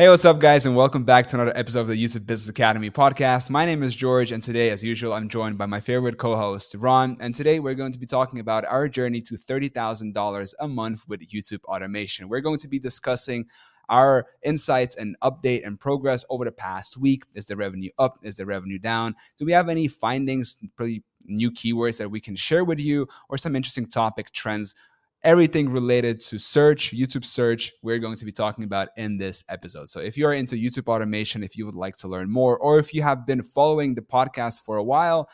Hey, what's up, guys, and welcome back to another episode of the YouTube Business Academy podcast. My name is George, and today, as usual, I'm joined by my favorite co host, Ron. And today, we're going to be talking about our journey to $30,000 a month with YouTube automation. We're going to be discussing our insights and update and progress over the past week. Is the revenue up? Is the revenue down? Do we have any findings, pretty new keywords that we can share with you, or some interesting topic trends everything related to search, YouTube search, we're going to be talking about in this episode. So if you're into YouTube automation, if you would like to learn more, or if you have been following the podcast for a while,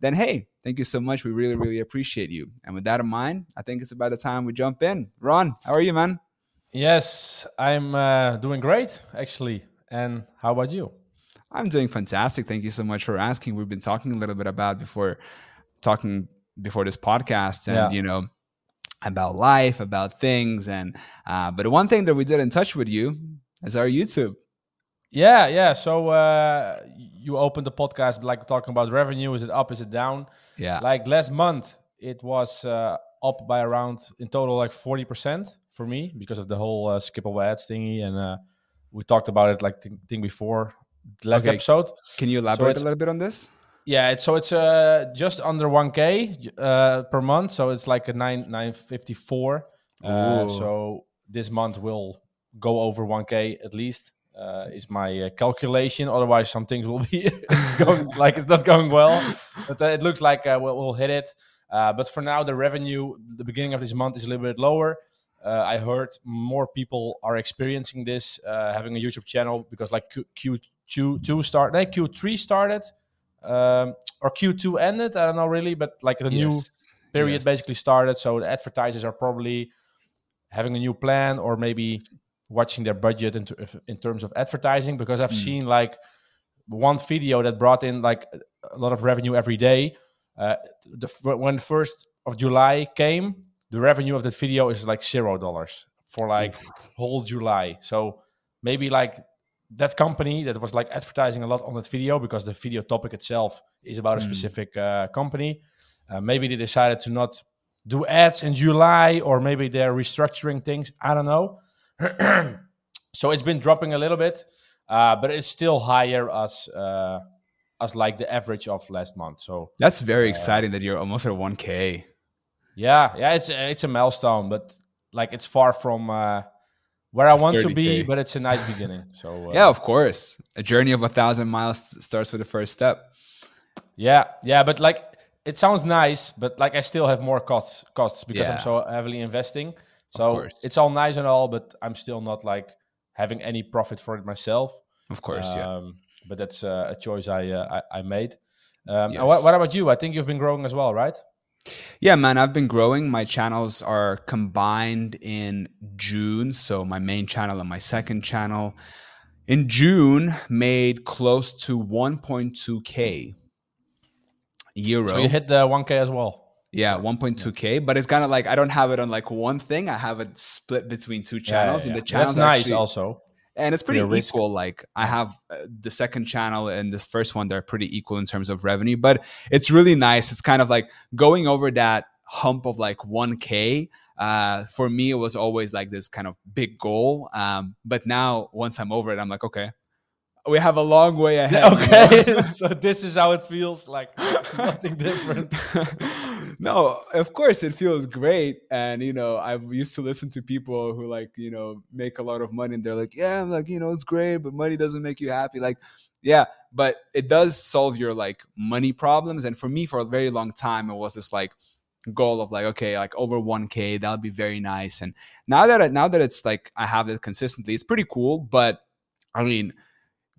then hey, thank you so much. We really, really appreciate you. And with that in mind, I think it's about the time we jump in. Ron, how are you, man? Yes, I'm uh, doing great, actually. And how about you? I'm doing fantastic. Thank you so much for asking. We've been talking a little bit about before talking before this podcast, and yeah. you know, about life, about things, and uh, but one thing that we did in touch with you is our YouTube. Yeah, yeah. So uh, you opened the podcast like talking about revenue. Is it up? Is it down? Yeah. Like last month, it was uh, up by around in total like forty percent for me because of the whole uh, skippable ads thingy, and uh, we talked about it like th- thing before last okay. episode. Can you elaborate so a little bit on this? Yeah, it's, so it's uh, just under 1k uh, per month, so it's like a nine 954. Uh, so this month will go over 1k at least. Uh, is my uh, calculation. Otherwise, some things will be going like it's not going well. But uh, it looks like uh, we'll, we'll hit it. Uh, but for now, the revenue, the beginning of this month is a little bit lower. Uh, I heard more people are experiencing this, uh, having a YouTube channel because like Q, Q2 start, like Q3 started, um, or Q2 ended. I don't know really, but like the yes. new period yes. basically started. So the advertisers are probably having a new plan or maybe watching their budget in, in terms of advertising because I've mm. seen like one video that brought in like a lot of revenue every day. Uh, the when first of July came, the revenue of that video is like zero dollars for like whole July. So maybe like that company that was like advertising a lot on that video because the video topic itself is about a hmm. specific uh, company. Uh, maybe they decided to not do ads in July, or maybe they're restructuring things. I don't know. so it's been dropping a little bit, uh, but it's still higher as uh, as like the average of last month. So that's very uh, exciting that you're almost at 1k. Yeah, yeah, it's it's a milestone, but like it's far from uh, where I want 30K. to be, but it's a nice beginning. So uh, yeah, of course, a journey of a thousand miles starts with the first step. Yeah, yeah, but like it sounds nice, but like I still have more costs costs because yeah. I'm so heavily investing. So it's all nice and all, but I'm still not like having any profit for it myself. Of course, um, yeah. But that's uh, a choice I uh, I, I, made. Um, yes. what, what about you? I think you've been growing as well, right? Yeah, man, I've been growing. My channels are combined in June. So my main channel and my second channel in June made close to 1.2K euro. So you hit the 1K as well. Yeah, 1.2K, but it's kind of like I don't have it on like one thing. I have it split between two channels, yeah, yeah, yeah. and the channels that's nice actually, also and it's pretty equal like i have uh, the second channel and this first one they're pretty equal in terms of revenue but it's really nice it's kind of like going over that hump of like 1k uh, for me it was always like this kind of big goal um, but now once i'm over it i'm like okay we have a long way ahead. Okay, you know? so this is how it feels like nothing different. No, of course it feels great, and you know I've used to listen to people who like you know make a lot of money, and they're like, yeah, I'm like you know it's great, but money doesn't make you happy. Like, yeah, but it does solve your like money problems, and for me, for a very long time, it was this like goal of like okay like over 1k that would be very nice and now that I, now that it's like i have it consistently it's pretty cool but i mean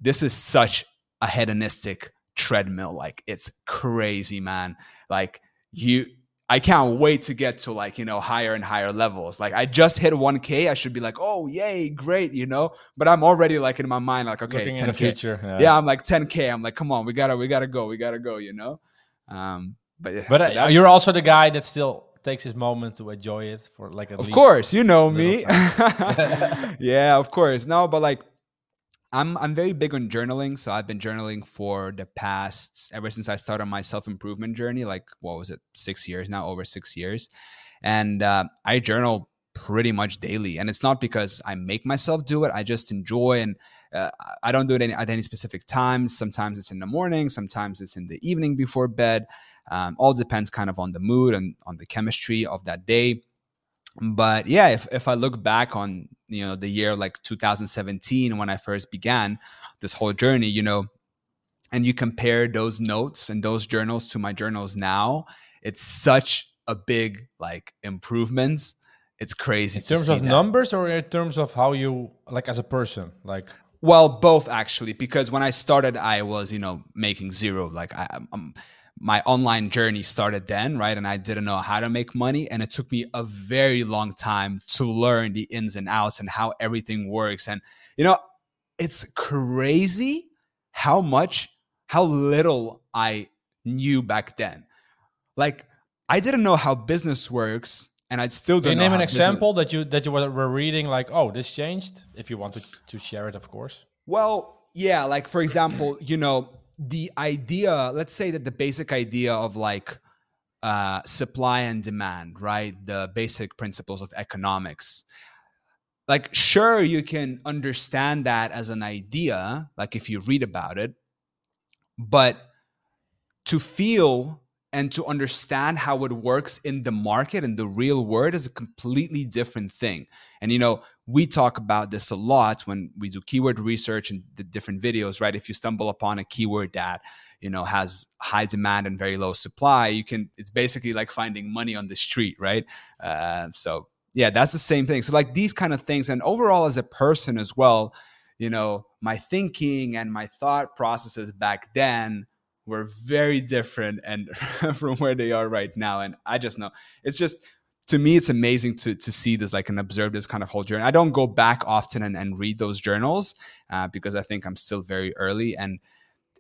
this is such a hedonistic treadmill. Like it's crazy, man. Like you I can't wait to get to like, you know, higher and higher levels. Like I just hit 1k, I should be like, "Oh, yay, great," you know? But I'm already like in my mind like, okay, Looking 10k. future. Yeah. yeah. I'm like 10k. I'm like, "Come on, we got to we got to go. We got to go," you know? Um but But so uh, you're also the guy that still takes his moment to enjoy it for like a Of course, you know me. yeah, of course. No, but like I'm I'm very big on journaling, so I've been journaling for the past ever since I started my self improvement journey. Like what was it, six years now, over six years, and uh, I journal pretty much daily. And it's not because I make myself do it. I just enjoy and uh, I don't do it any, at any specific times. Sometimes it's in the morning, sometimes it's in the evening before bed. Um, all depends kind of on the mood and on the chemistry of that day. But yeah, if, if I look back on, you know, the year like 2017 when I first began this whole journey, you know, and you compare those notes and those journals to my journals now, it's such a big like improvements it's crazy. In terms of that. numbers or in terms of how you like as a person, like. Well, both actually, because when I started, I was you know making zero. Like I, um, my online journey started then, right? And I didn't know how to make money, and it took me a very long time to learn the ins and outs and how everything works. And you know, it's crazy how much, how little I knew back then. Like I didn't know how business works and I'd still don't. Can you name an example that you that you were reading like, oh, this changed? If you want to to share it, of course. Well, yeah, like for example, you know, the idea. Let's say that the basic idea of like uh, supply and demand, right? The basic principles of economics. Like, sure, you can understand that as an idea, like if you read about it, but to feel and to understand how it works in the market and the real world is a completely different thing. And you know, we talk about this a lot when we do keyword research and the different videos, right? If you stumble upon a keyword that you know has high demand and very low supply, you can. It's basically like finding money on the street, right? Uh, so yeah, that's the same thing. So like these kind of things, and overall as a person as well, you know, my thinking and my thought processes back then were very different and from where they are right now. And I just know it's just to me it's amazing to to see this like and observe this kind of whole journey. I don't go back often and, and read those journals uh, because I think I'm still very early and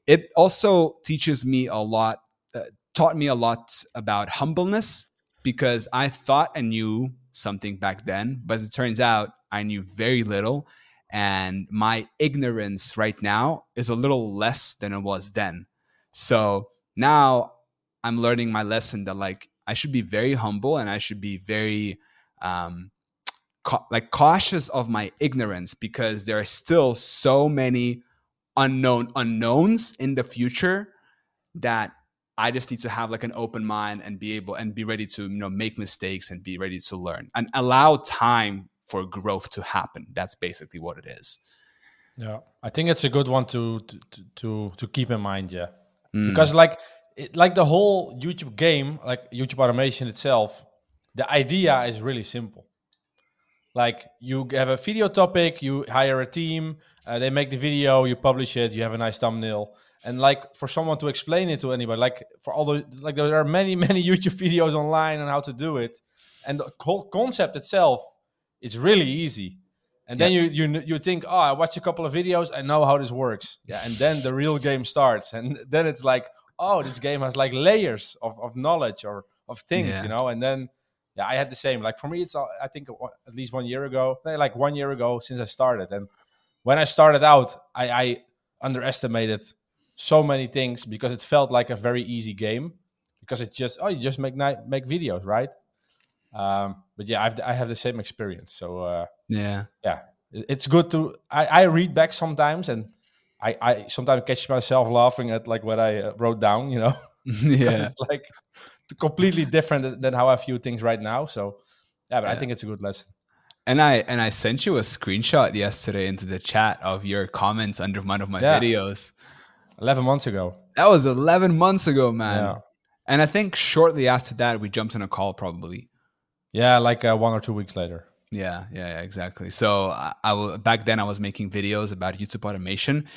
it also teaches me a lot uh, taught me a lot about humbleness because I thought I knew something back then, but as it turns out, I knew very little. And my ignorance right now is a little less than it was then. So now I'm learning my lesson that like I should be very humble and I should be very um ca- like cautious of my ignorance because there are still so many unknown unknowns in the future that I just need to have like an open mind and be able and be ready to you know make mistakes and be ready to learn and allow time for growth to happen. That's basically what it is. Yeah, I think it's a good one to to to, to keep in mind. Yeah, mm. because like it, like the whole YouTube game, like YouTube automation itself, the idea is really simple. Like you have a video topic, you hire a team, uh, they make the video, you publish it, you have a nice thumbnail, and like for someone to explain it to anybody, like for all the like there are many many YouTube videos online on how to do it, and the whole concept itself is really easy. And then you you you think, oh, I watch a couple of videos, I know how this works. Yeah, and then the real game starts, and then it's like, oh, this game has like layers of, of knowledge or of things, yeah. you know. And then, yeah, I had the same. Like for me, it's I think at least one year ago, like one year ago since I started. And when I started out, I, I underestimated so many things because it felt like a very easy game because it's just oh, you just make make videos, right? Um, but yeah, I've, I have the same experience. So uh, yeah, yeah, it's good to. I, I read back sometimes, and I, I sometimes catch myself laughing at like what I uh, wrote down. You know, yeah, it's like completely different than how I view things right now. So yeah, but yeah. I think it's a good lesson. And I and I sent you a screenshot yesterday into the chat of your comments under one of my yeah. videos. Eleven months ago. That was eleven months ago, man. Yeah. And I think shortly after that, we jumped on a call, probably. Yeah, like uh, one or two weeks later. Yeah, yeah, yeah exactly. So I, I back then I was making videos about YouTube automation,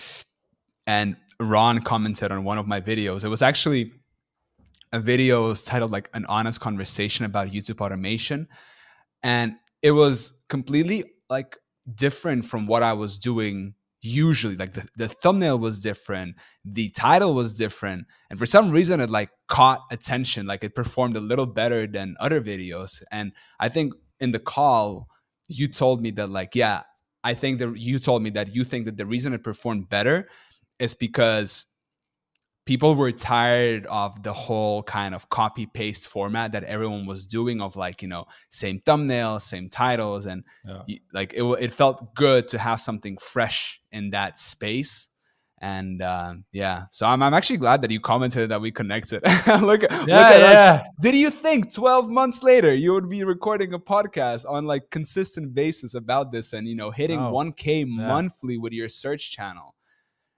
and Ron commented on one of my videos. It was actually a video was titled like an honest conversation about YouTube automation, and it was completely like different from what I was doing usually like the, the thumbnail was different the title was different and for some reason it like caught attention like it performed a little better than other videos and i think in the call you told me that like yeah i think that you told me that you think that the reason it performed better is because people were tired of the whole kind of copy paste format that everyone was doing of like you know same thumbnails same titles and yeah. like it, it felt good to have something fresh in that space and uh, yeah so I'm, I'm actually glad that you commented that we connected look, yeah, look at yeah. Us. did you think 12 months later you would be recording a podcast on like consistent basis about this and you know hitting oh, 1k yeah. monthly with your search channel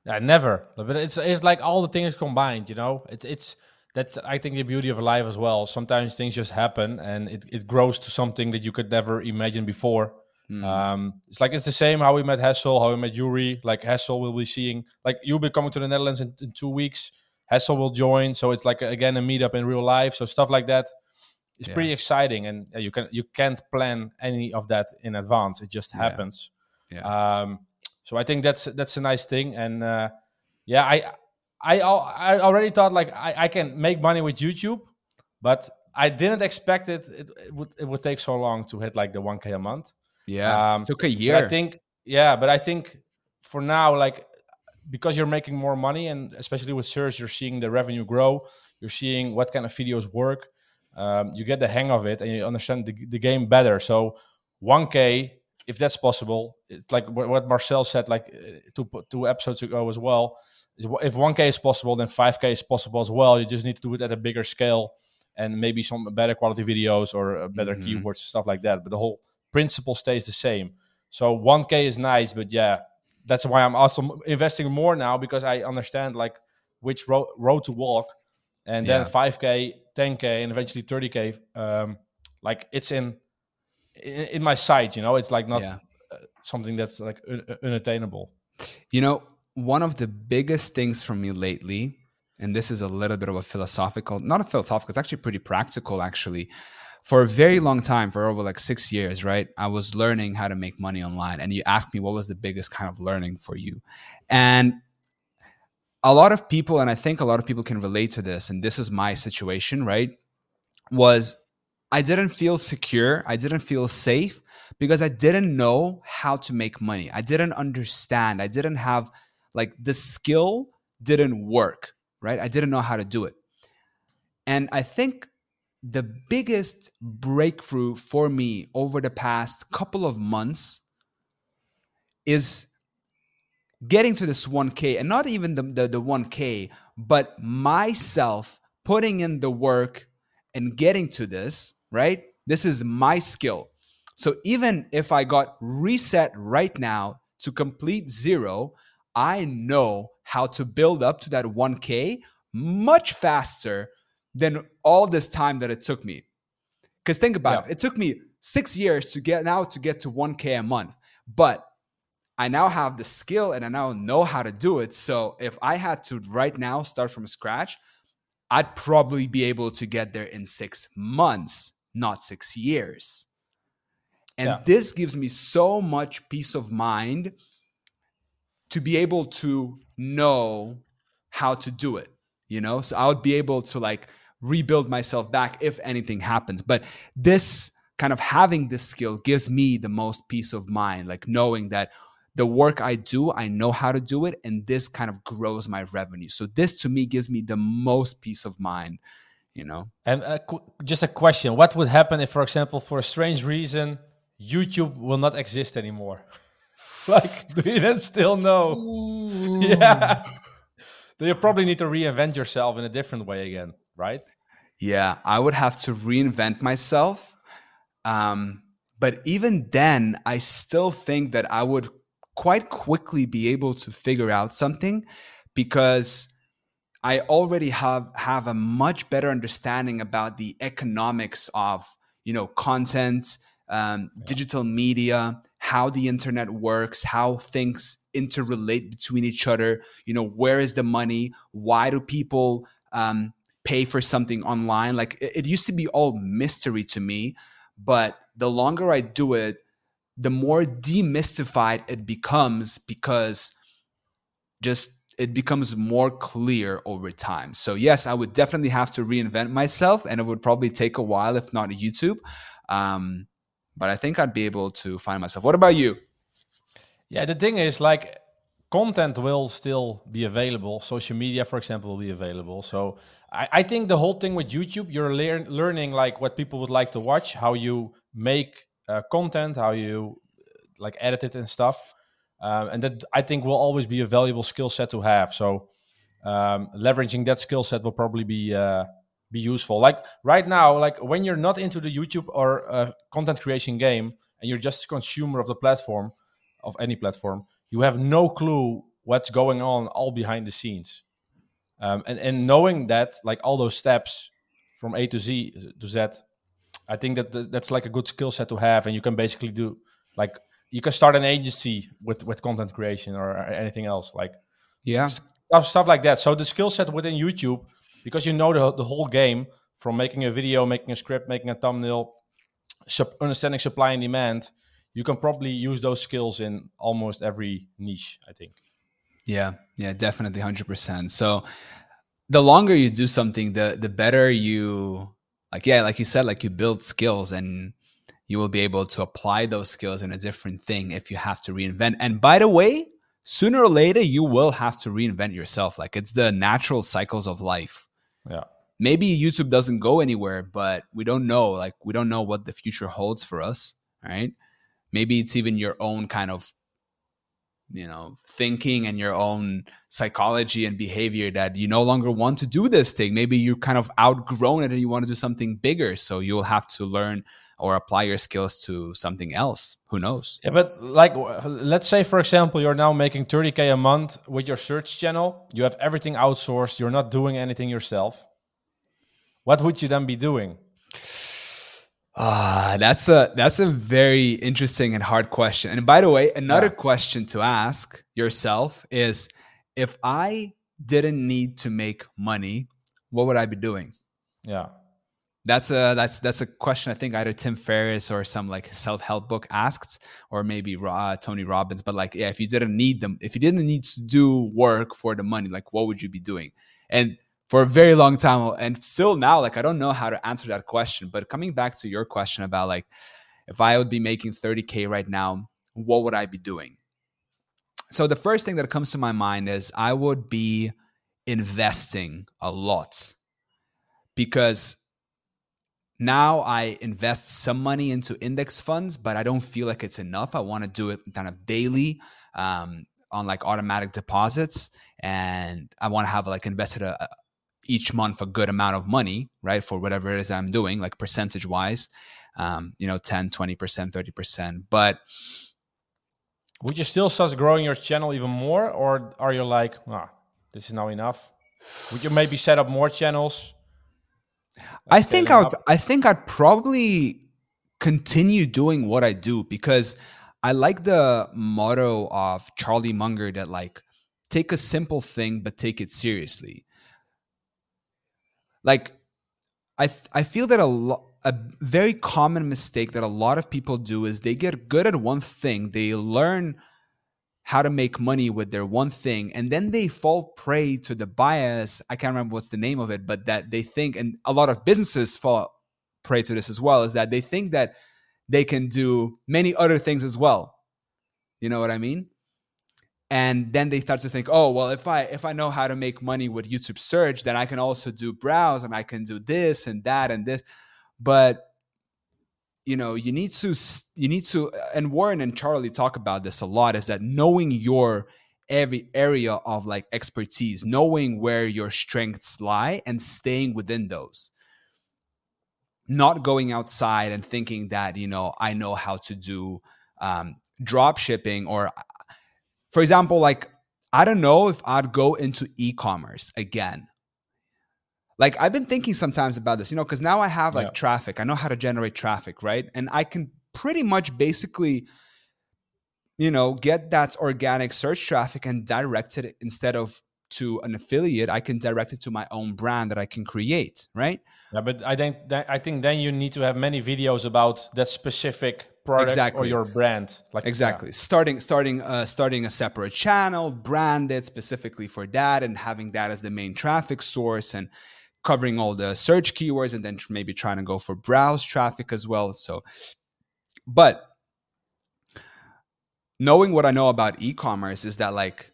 yeah, never. But it's it's like all the things combined, you know. It's it's that's I think the beauty of life as well. Sometimes things just happen and it, it grows to something that you could never imagine before. Mm. Um, it's like it's the same how we met Hessel, how we met Yuri. Like Hessel will be seeing like you'll be coming to the Netherlands in, in two weeks. Hessel will join, so it's like again a meetup in real life. So stuff like that is yeah. pretty exciting, and you can you can't plan any of that in advance. It just happens. Yeah. yeah. Um, so I think that's that's a nice thing. And uh, yeah, I I I already thought like I, I can make money with YouTube, but I didn't expect it, it. It would it would take so long to hit like the one k a month. Yeah, um, took a year. I think yeah, but I think for now like because you're making more money and especially with search you're seeing the revenue grow you're seeing what kind of videos work um, you get the hang of it and you understand the, the game better so 1k if that's possible, it's like what Marcel said like uh, two two episodes ago as well. If 1K is possible, then 5K is possible as well. You just need to do it at a bigger scale and maybe some better quality videos or uh, better mm-hmm. keywords stuff like that. But the whole principle stays the same. So 1K is nice, but yeah, that's why I'm also investing more now because I understand like which road, road to walk, and yeah. then 5K, 10K, and eventually 30K. Um, like it's in in, in my sight. You know, it's like not yeah. Uh, something that's like un- unattainable. You know, one of the biggest things for me lately, and this is a little bit of a philosophical, not a philosophical, it's actually pretty practical, actually. For a very long time, for over like six years, right? I was learning how to make money online. And you asked me what was the biggest kind of learning for you. And a lot of people, and I think a lot of people can relate to this, and this is my situation, right? Was I didn't feel secure. I didn't feel safe because I didn't know how to make money. I didn't understand. I didn't have like the skill didn't work, right? I didn't know how to do it. And I think the biggest breakthrough for me over the past couple of months is getting to this 1K and not even the, the, the 1K, but myself putting in the work and getting to this right? This is my skill. So even if I got reset right now to complete zero, I know how to build up to that 1K much faster than all this time that it took me. Because think about yeah. it, it took me six years to get now to get to 1K a month. But I now have the skill and I now know how to do it. So if I had to right now start from scratch, I'd probably be able to get there in six months not six years. And yeah. this gives me so much peace of mind to be able to know how to do it, you know? So I would be able to like rebuild myself back if anything happens. But this kind of having this skill gives me the most peace of mind, like knowing that the work I do, I know how to do it, and this kind of grows my revenue. So this to me gives me the most peace of mind you know. And uh, qu- just a question: What would happen if, for example, for a strange reason, YouTube will not exist anymore? like, do you then still know? Ooh. Yeah. Do you probably need to reinvent yourself in a different way again, right? Yeah, I would have to reinvent myself. Um, but even then, I still think that I would quite quickly be able to figure out something because I already have have a much better understanding about the economics of you know content, um, yeah. digital media, how the internet works, how things interrelate between each other. You know, where is the money? Why do people um, pay for something online? Like it, it used to be all mystery to me, but the longer I do it, the more demystified it becomes because just it becomes more clear over time. So yes, I would definitely have to reinvent myself, and it would probably take a while, if not YouTube. Um, but I think I'd be able to find myself. What about you? Yeah, the thing is, like, content will still be available. Social media, for example, will be available. So I, I think the whole thing with YouTube, you're lear- learning like what people would like to watch, how you make uh, content, how you like edit it and stuff. Um, and that I think will always be a valuable skill set to have. So um, leveraging that skill set will probably be uh, be useful. Like right now, like when you're not into the YouTube or uh, content creation game, and you're just a consumer of the platform, of any platform, you have no clue what's going on all behind the scenes. Um, and and knowing that, like all those steps from A to Z to Z, I think that that's like a good skill set to have, and you can basically do like you can start an agency with with content creation or anything else like yeah. stuff, stuff like that. So the skill set within youtube because you know the, the whole game from making a video making a script making a thumbnail sub, understanding supply and demand you can probably use those skills in almost every niche i think yeah yeah definitely 100% so the longer you do something the the better you like yeah like you said like you build skills and you will be able to apply those skills in a different thing if you have to reinvent. And by the way, sooner or later, you will have to reinvent yourself. Like it's the natural cycles of life. Yeah. Maybe YouTube doesn't go anywhere, but we don't know. Like we don't know what the future holds for us. Right. Maybe it's even your own kind of you know thinking and your own psychology and behavior that you no longer want to do this thing maybe you're kind of outgrown it and you want to do something bigger so you'll have to learn or apply your skills to something else. Who knows? Yeah, but like, let's say, for example, you're now making 30K a month with your search channel. You have everything outsourced. You're not doing anything yourself. What would you then be doing? Ah, that's a that's a very interesting and hard question. And by the way, another yeah. question to ask yourself is if I didn't need to make money, what would I be doing? Yeah that's a that's that's a question I think either Tim Ferriss or some like self help book asked, or maybe uh, Tony Robbins. But like, yeah, if you didn't need them, if you didn't need to do work for the money, like, what would you be doing? And for a very long time, and still now, like, I don't know how to answer that question. But coming back to your question about like, if I would be making 30k right now, what would I be doing? So the first thing that comes to my mind is I would be investing a lot because now I invest some money into index funds, but I don't feel like it's enough. I want to do it kind of daily um, on like automatic deposits, and I want to have like invested a, a, each month a good amount of money, right, for whatever it is I'm doing, like percentage wise, um, you know, 10, 20%, 30%. But would you still start growing your channel even more, or are you like, ah, this is now enough? Would you maybe set up more channels? I think I would, I think I'd probably continue doing what I do because I like the motto of Charlie Munger that like take a simple thing but take it seriously. Like I I feel that a lot a very common mistake that a lot of people do is they get good at one thing, they learn how to make money with their one thing and then they fall prey to the bias i can't remember what's the name of it but that they think and a lot of businesses fall prey to this as well is that they think that they can do many other things as well. You know what i mean and then they start to think oh well if i if i know how to make money with youtube search then i can also do browse and i can do this and that and this. But you know you need to you need to and warren and charlie talk about this a lot is that knowing your every area of like expertise knowing where your strengths lie and staying within those. Not going outside and thinking that you know i know how to do um, drop shipping or for example like i don't know if i'd go into e-commerce again like I've been thinking sometimes about this, you know, because now I have like yeah. traffic. I know how to generate traffic, right? And I can pretty much basically, you know, get that organic search traffic and direct it instead of to an affiliate. I can direct it to my own brand that I can create, right? Yeah, but I think that, I think then you need to have many videos about that specific product exactly. or your brand like exactly yeah. starting starting uh, starting a separate channel branded specifically for that and having that as the main traffic source and covering all the search keywords and then maybe trying to go for browse traffic as well. So, but knowing what I know about e commerce is that like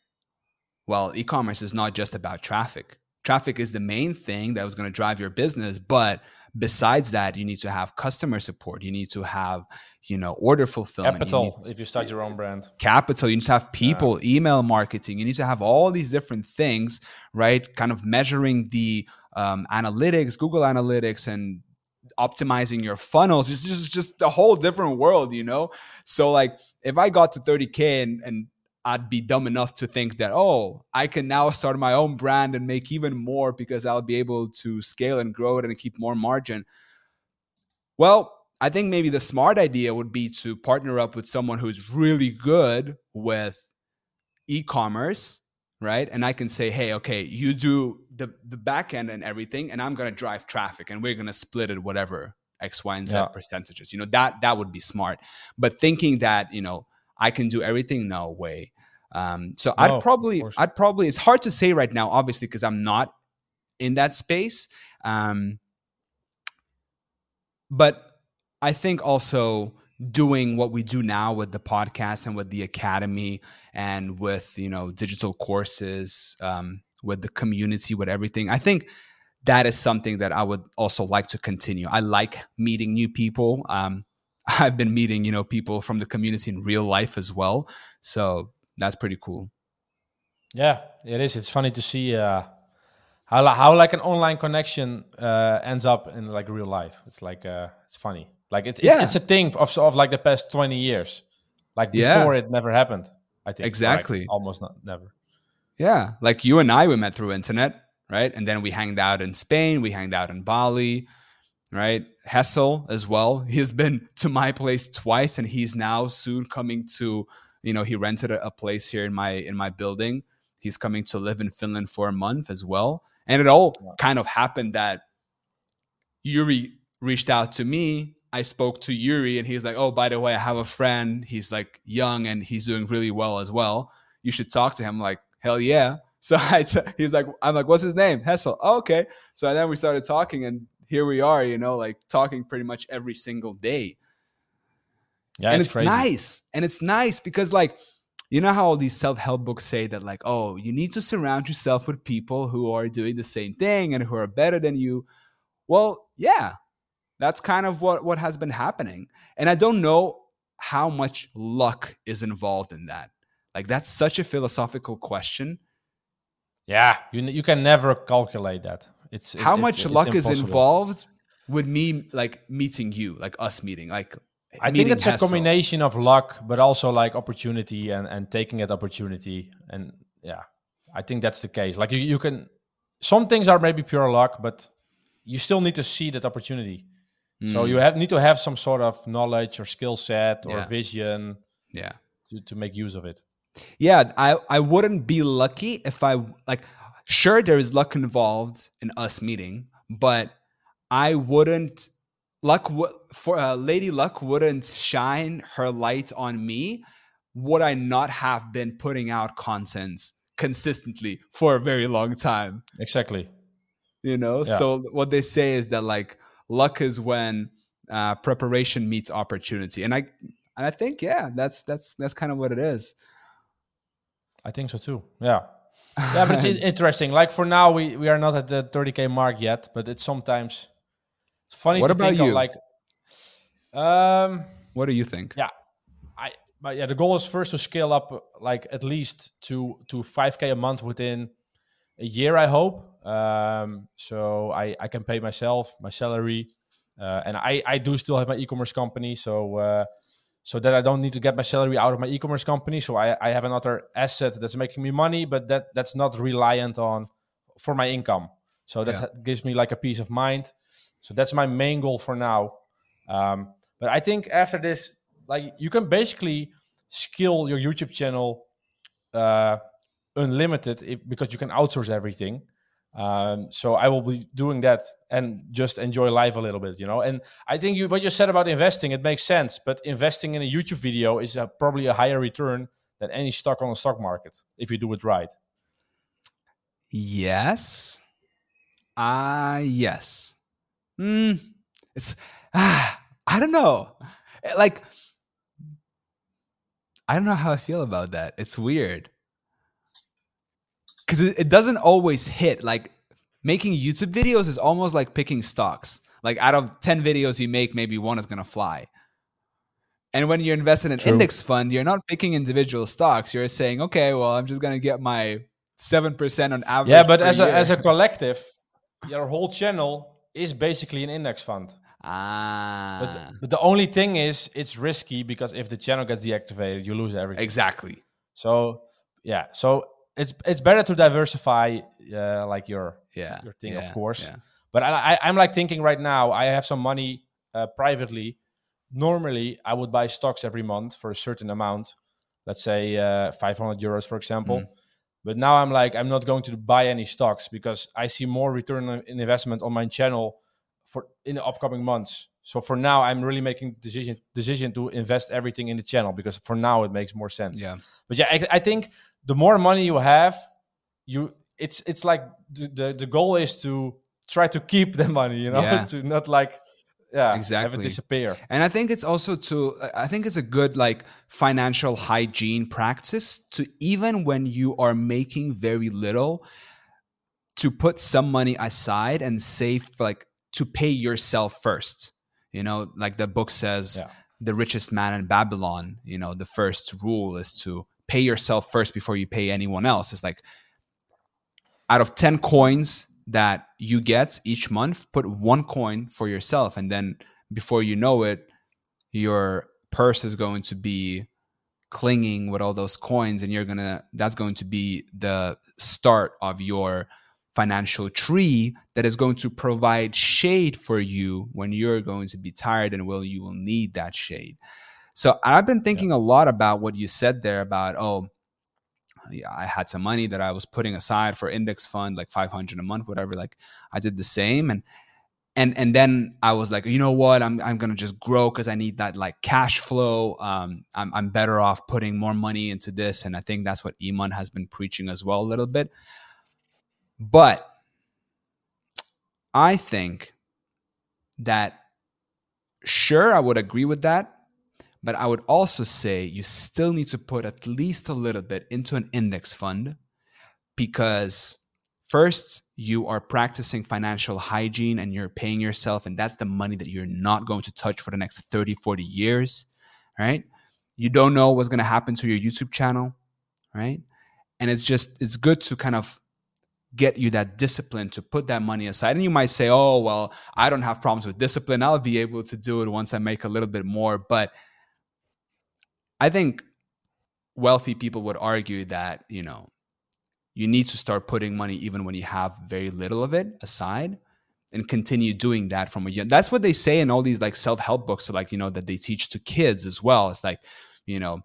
well, e-commerce is not just about traffic. Traffic is the main thing that was going to drive your business, but besides that, you need to have customer support. You need to have, you know, order fulfillment. Capital you if you start your own brand. Capital. You need to have people, yeah. email marketing. You need to have all these different things, right? Kind of measuring the um, analytics, Google Analytics, and optimizing your funnels. It's just just a whole different world, you know. So like, if I got to 30k and and I'd be dumb enough to think that, oh, I can now start my own brand and make even more because I'll be able to scale and grow it and keep more margin. Well, I think maybe the smart idea would be to partner up with someone who's really good with e commerce, right? And I can say, hey, okay, you do the, the back end and everything, and I'm going to drive traffic and we're going to split it, whatever X, Y, and Z yeah. percentages. You know, that that would be smart. But thinking that, you know, I can do everything, no way. Um, so no, I'd probably, I'd probably, it's hard to say right now, obviously, because I'm not in that space. Um, but I think also doing what we do now with the podcast and with the academy and with you know digital courses, um, with the community, with everything, I think that is something that I would also like to continue. I like meeting new people. Um, I've been meeting, you know, people from the community in real life as well. So that's pretty cool. Yeah, it is. It's funny to see uh, how how like an online connection uh, ends up in like real life. It's like uh, it's funny. Like it's yeah. it's a thing of of like the past twenty years. Like before, yeah. it never happened. I think exactly, like almost not never. Yeah, like you and I, we met through internet, right? And then we hanged out in Spain. We hanged out in Bali right? Hessel as well. He's been to my place twice, and he's now soon coming to. You know, he rented a, a place here in my in my building. He's coming to live in Finland for a month as well, and it all yeah. kind of happened that Yuri reached out to me. I spoke to Yuri, and he's like, "Oh, by the way, I have a friend. He's like young and he's doing really well as well. You should talk to him." I'm like, hell yeah. So I t- he's like, I'm like, what's his name? Hessel. Oh, okay. So then we started talking, and here we are, you know, like talking pretty much every single day. Yeah, and it's, it's nice. And it's nice because like you know how all these self-help books say that like oh you need to surround yourself with people who are doing the same thing and who are better than you. Well yeah that's kind of what what has been happening. And i don't know how much luck is involved in that. Like that's such a philosophical question. Yeah you, you can never calculate that it's how it, much it's, luck it's is involved with me like meeting you, like us meeting, like. I think it's Hessel. a combination of luck, but also like opportunity and and taking that opportunity, and yeah, I think that's the case. Like you, you can, some things are maybe pure luck, but you still need to see that opportunity. Mm. So you have need to have some sort of knowledge or skill set or yeah. vision, yeah, to to make use of it. Yeah, I I wouldn't be lucky if I like sure there is luck involved in us meeting, but I wouldn't luck for uh, Lady Luck wouldn't shine her light on me would I not have been putting out content consistently for a very long time. Exactly. You know, yeah. so what they say is that like luck is when uh, preparation meets opportunity, and I and I think yeah, that's that's that's kind of what it is. I think so too. Yeah yeah, but it's interesting. Like for now, we we are not at the 30k mark yet, but it's sometimes it's funny. What about you? Of, like, um, what do you think? Yeah, I but yeah, the goal is first to scale up like at least to to 5k a month within a year. I hope. Um, so I I can pay myself my salary, uh, and I I do still have my e-commerce company. So. Uh, so that I don't need to get my salary out of my e-commerce company. So I, I have another asset that's making me money, but that that's not reliant on for my income. So that yeah. gives me like a peace of mind. So that's my main goal for now. Um, but I think after this, like you can basically scale your YouTube channel uh, unlimited if, because you can outsource everything. Um, so I will be doing that and just enjoy life a little bit, you know. And I think you, what you said about investing, it makes sense. But investing in a YouTube video is a, probably a higher return than any stock on the stock market if you do it right. Yes. Ah, uh, yes. Mm, it's ah, I don't know. Like I don't know how I feel about that. It's weird because it, it doesn't always hit. Like making YouTube videos is almost like picking stocks. Like out of 10 videos you make, maybe one is going to fly. And when you're investing in an True. index fund, you're not picking individual stocks. You're saying, okay, well, I'm just going to get my 7% on average. Yeah, but per as a as a collective, your whole channel is basically an index fund. Ah. But, but the only thing is, it's risky because if the channel gets deactivated, you lose everything. exactly. So yeah, so it's it's better to diversify, uh, like your Yeah. your thing, yeah, of course. yeah. But I, I, I'm like thinking right now, I have some money uh, privately. Normally, I would buy stocks every month for a certain amount, let's say uh, 500 euros, for example. Mm. But now I'm like, I'm not going to buy any stocks because I see more return on in investment on my channel for in the upcoming months. So for now, I'm really making decision decision to invest everything in the channel because for now it makes more sense. Yeah. But yeah, I, I think the more money you have, you it's it's like the, the the goal is to try to keep the money, you know, Yeah. to not like yeah have Exactly. it disappear. And I think it's also to I think it's a good like financial hygiene practice to even when you are making very little to put some money aside and save like to pay yourself first. You know, like the book says Yeah. the richest man in Babylon, you know, the first rule is to pay yourself first before you pay anyone else. It's like out of 10 coins that you get each month, put one coin for yourself. And then before you know it, your purse is going to be clinging with all those coins. And you're going to, that's going to be the start of your financial tree that is going to provide shade for you when you're going to be tired and will you will need that shade. So I've been thinking a lot about what you said there about, oh, yeah, I had some money that I was putting aside for index fund, like 500 a month, whatever. Like I did the same. And, and, and then I was like, you know what? I'm, I'm going to just grow cause I need that like cash flow. Um, I'm, I'm better off putting more money into this. And I think that's what Iman has been preaching as well, a little bit. But I think that sure, I would agree with that. But I would also say you still need to put at least a little bit into an index fund because first, you are practicing financial hygiene and you're paying yourself, and that's the money that you're not going to touch for the next 30, 40 years, right? You don't know what's going to happen to your YouTube channel, right? And it's just, it's good to kind of get you that discipline to put that money aside. And you might say, oh, well, I don't have problems with discipline. I'll be able to do it once I make a little bit more. But I think wealthy people would argue that, you know, you need to start putting money even when you have very little of it aside and continue doing that from a young that's what they say in all these like self-help books like you know that they teach to kids as well. It's like you know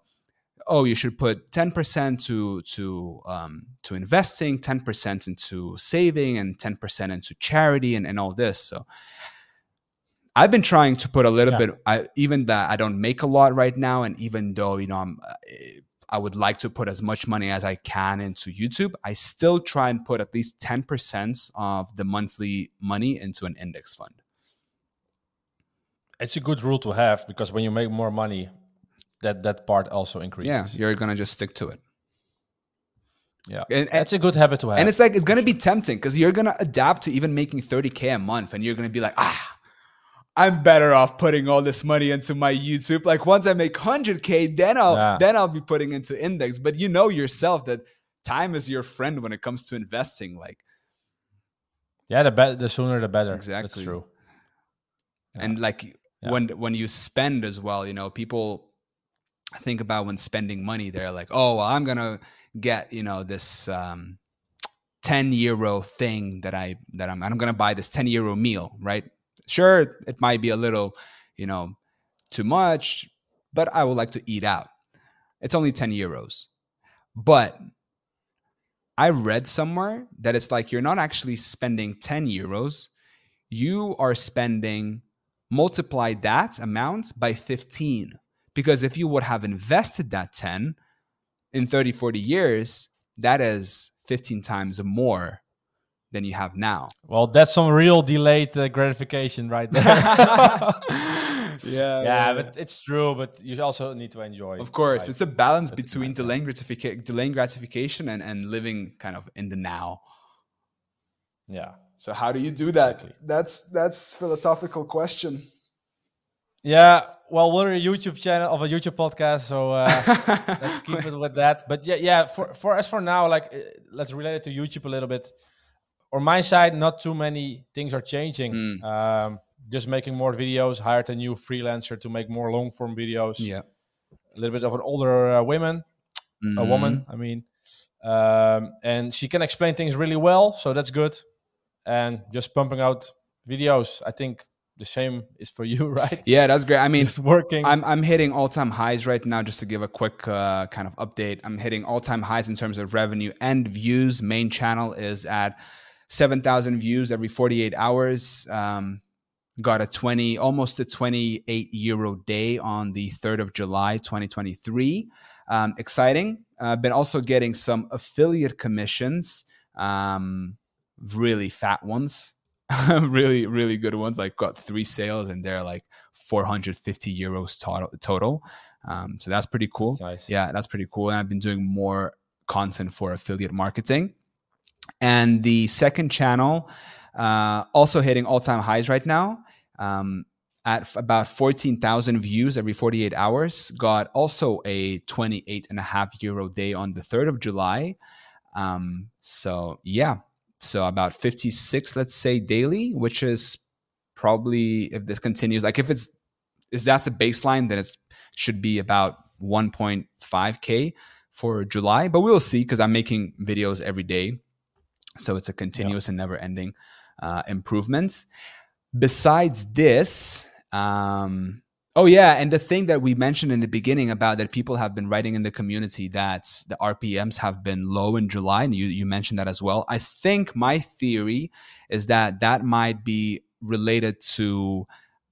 oh you should put 10% to to um, to investing 10% into saving and 10% into charity and, and all this. So I've been trying to put a little Yeah. bit. I even that I don't make a lot right now, and even though you know I'm, I would like to put as much money as I can into YouTube. I still try and put at least ten percent of the monthly money into an index fund. It's a good rule to have because when you make more money, that that part also increases. Yeah, you're gonna just stick to it. Yeah, And- and- that's a good habit to have. And it's like it's gonna be tempting because you're gonna adapt to even making 30k a month, and you're gonna be like, ah, I'm better off putting all this money into my YouTube. Like once I make 100k, then I'll Yeah. then I'll be putting into index. But you know yourself that time is your friend when it comes to investing. Like, yeah, the be- the sooner the better. Exactly. That's true. and like Yeah. when when you spend as well, you know, people think about when spending money, they're like, oh, well, I'm gonna get you know this um, 10 euro thing that I that I'm I'm gonna buy this 10 euro meal, right? Sure, it might be a little, you know, too much, but I would like to eat out. It's only 10 euros. But I read somewhere that it's like you're not actually spending 10 euros, you are spending multiply that amount by 15 because if you would have invested that 10 in 30 40 years that is 15 times more than you have now Well, that's some real delayed uh, gratification right there. yeah, yeah, but it's true. But you also need to enjoy. Of course, life. it's a balance That's between delaying gratification, delaying gratification, and and living kind of in the now. yeah. So how do you do that? Exactly. That's that's philosophical question. Yeah, well, we're a YouTube channel of a YouTube podcast, so uh, let's keep it with that. But yeah, yeah. For for as for now, like uh, let's relate it to YouTube a little bit. On my side, not too many things are changing. Mm. Um, just making more videos. Hired a new freelancer to make more long form videos. yeah, A little bit of an older uh, woman, a Mhm. woman. I mean, um, and she can explain things really well, so that's good. And just pumping out videos. I think the same is for you, right? Yeah, that's great. I mean, it's working. I'm I'm hitting all time highs right now. Just to give a quick uh, kind of update, I'm hitting all time highs in terms of revenue and views. Main channel is at seven thousand views every 48 hours. Um, got a 20, almost a 28 euro day on the 3rd of July, 2023. Um, exciting. Uh, been also getting some affiliate commissions. Um, really fat ones. really, really good ones. Like got three sales and they're like 450 euros total. total. Um, so that's pretty cool. That's nice. Yeah, that's pretty cool. And I've been doing more content for affiliate marketing. And the second channel, uh, also hitting all time highs right now. Um, at f- about 14,000 views every 48 hours, got also a 28 and a half euro day on the 3rd of July. Um, so, yeah, so about 56, let's say, daily, which is probably, if this continues, like if it's, if that's the baseline, then it should be about 1.5K for July, but we'll see because I'm making videos every day. So it's a continuous and never ending uh, improvements. Besides this, um, oh yeah, and the thing that we mentioned in the beginning about that people have been writing in the community that the RPMs have been low in July, and you you mentioned that as well. I think my theory is that that might be related to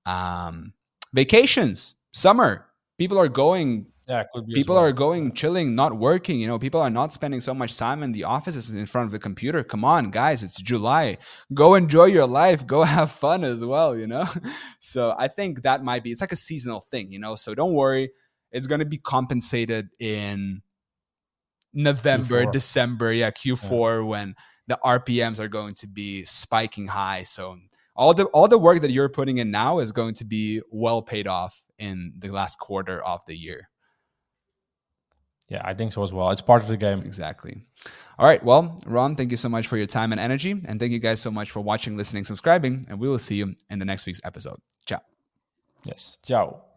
um, vacations, summer. People are going Yeah, could be. people well. are going chilling not working you know people are not spending so much time in the offices in front of the computer. Come on guys it's july. Go enjoy your life. Go have fun as well you know? So i think that might be it's like a seasonal thing you know? So don't worry. It's going to be compensated in november Q4. december yeah q4 when the rpms are going to be spiking high. So all the all the work that you're putting in now is going to be well paid off in the last quarter of the year Yeah, I think so as well. It's part of the game. Exactly. All right. Well, Ron, thank you so much for your time and energy. And thank you guys so much for watching, listening, subscribing. And we will see you in the next week's episode. Ciao. Yes. Ciao.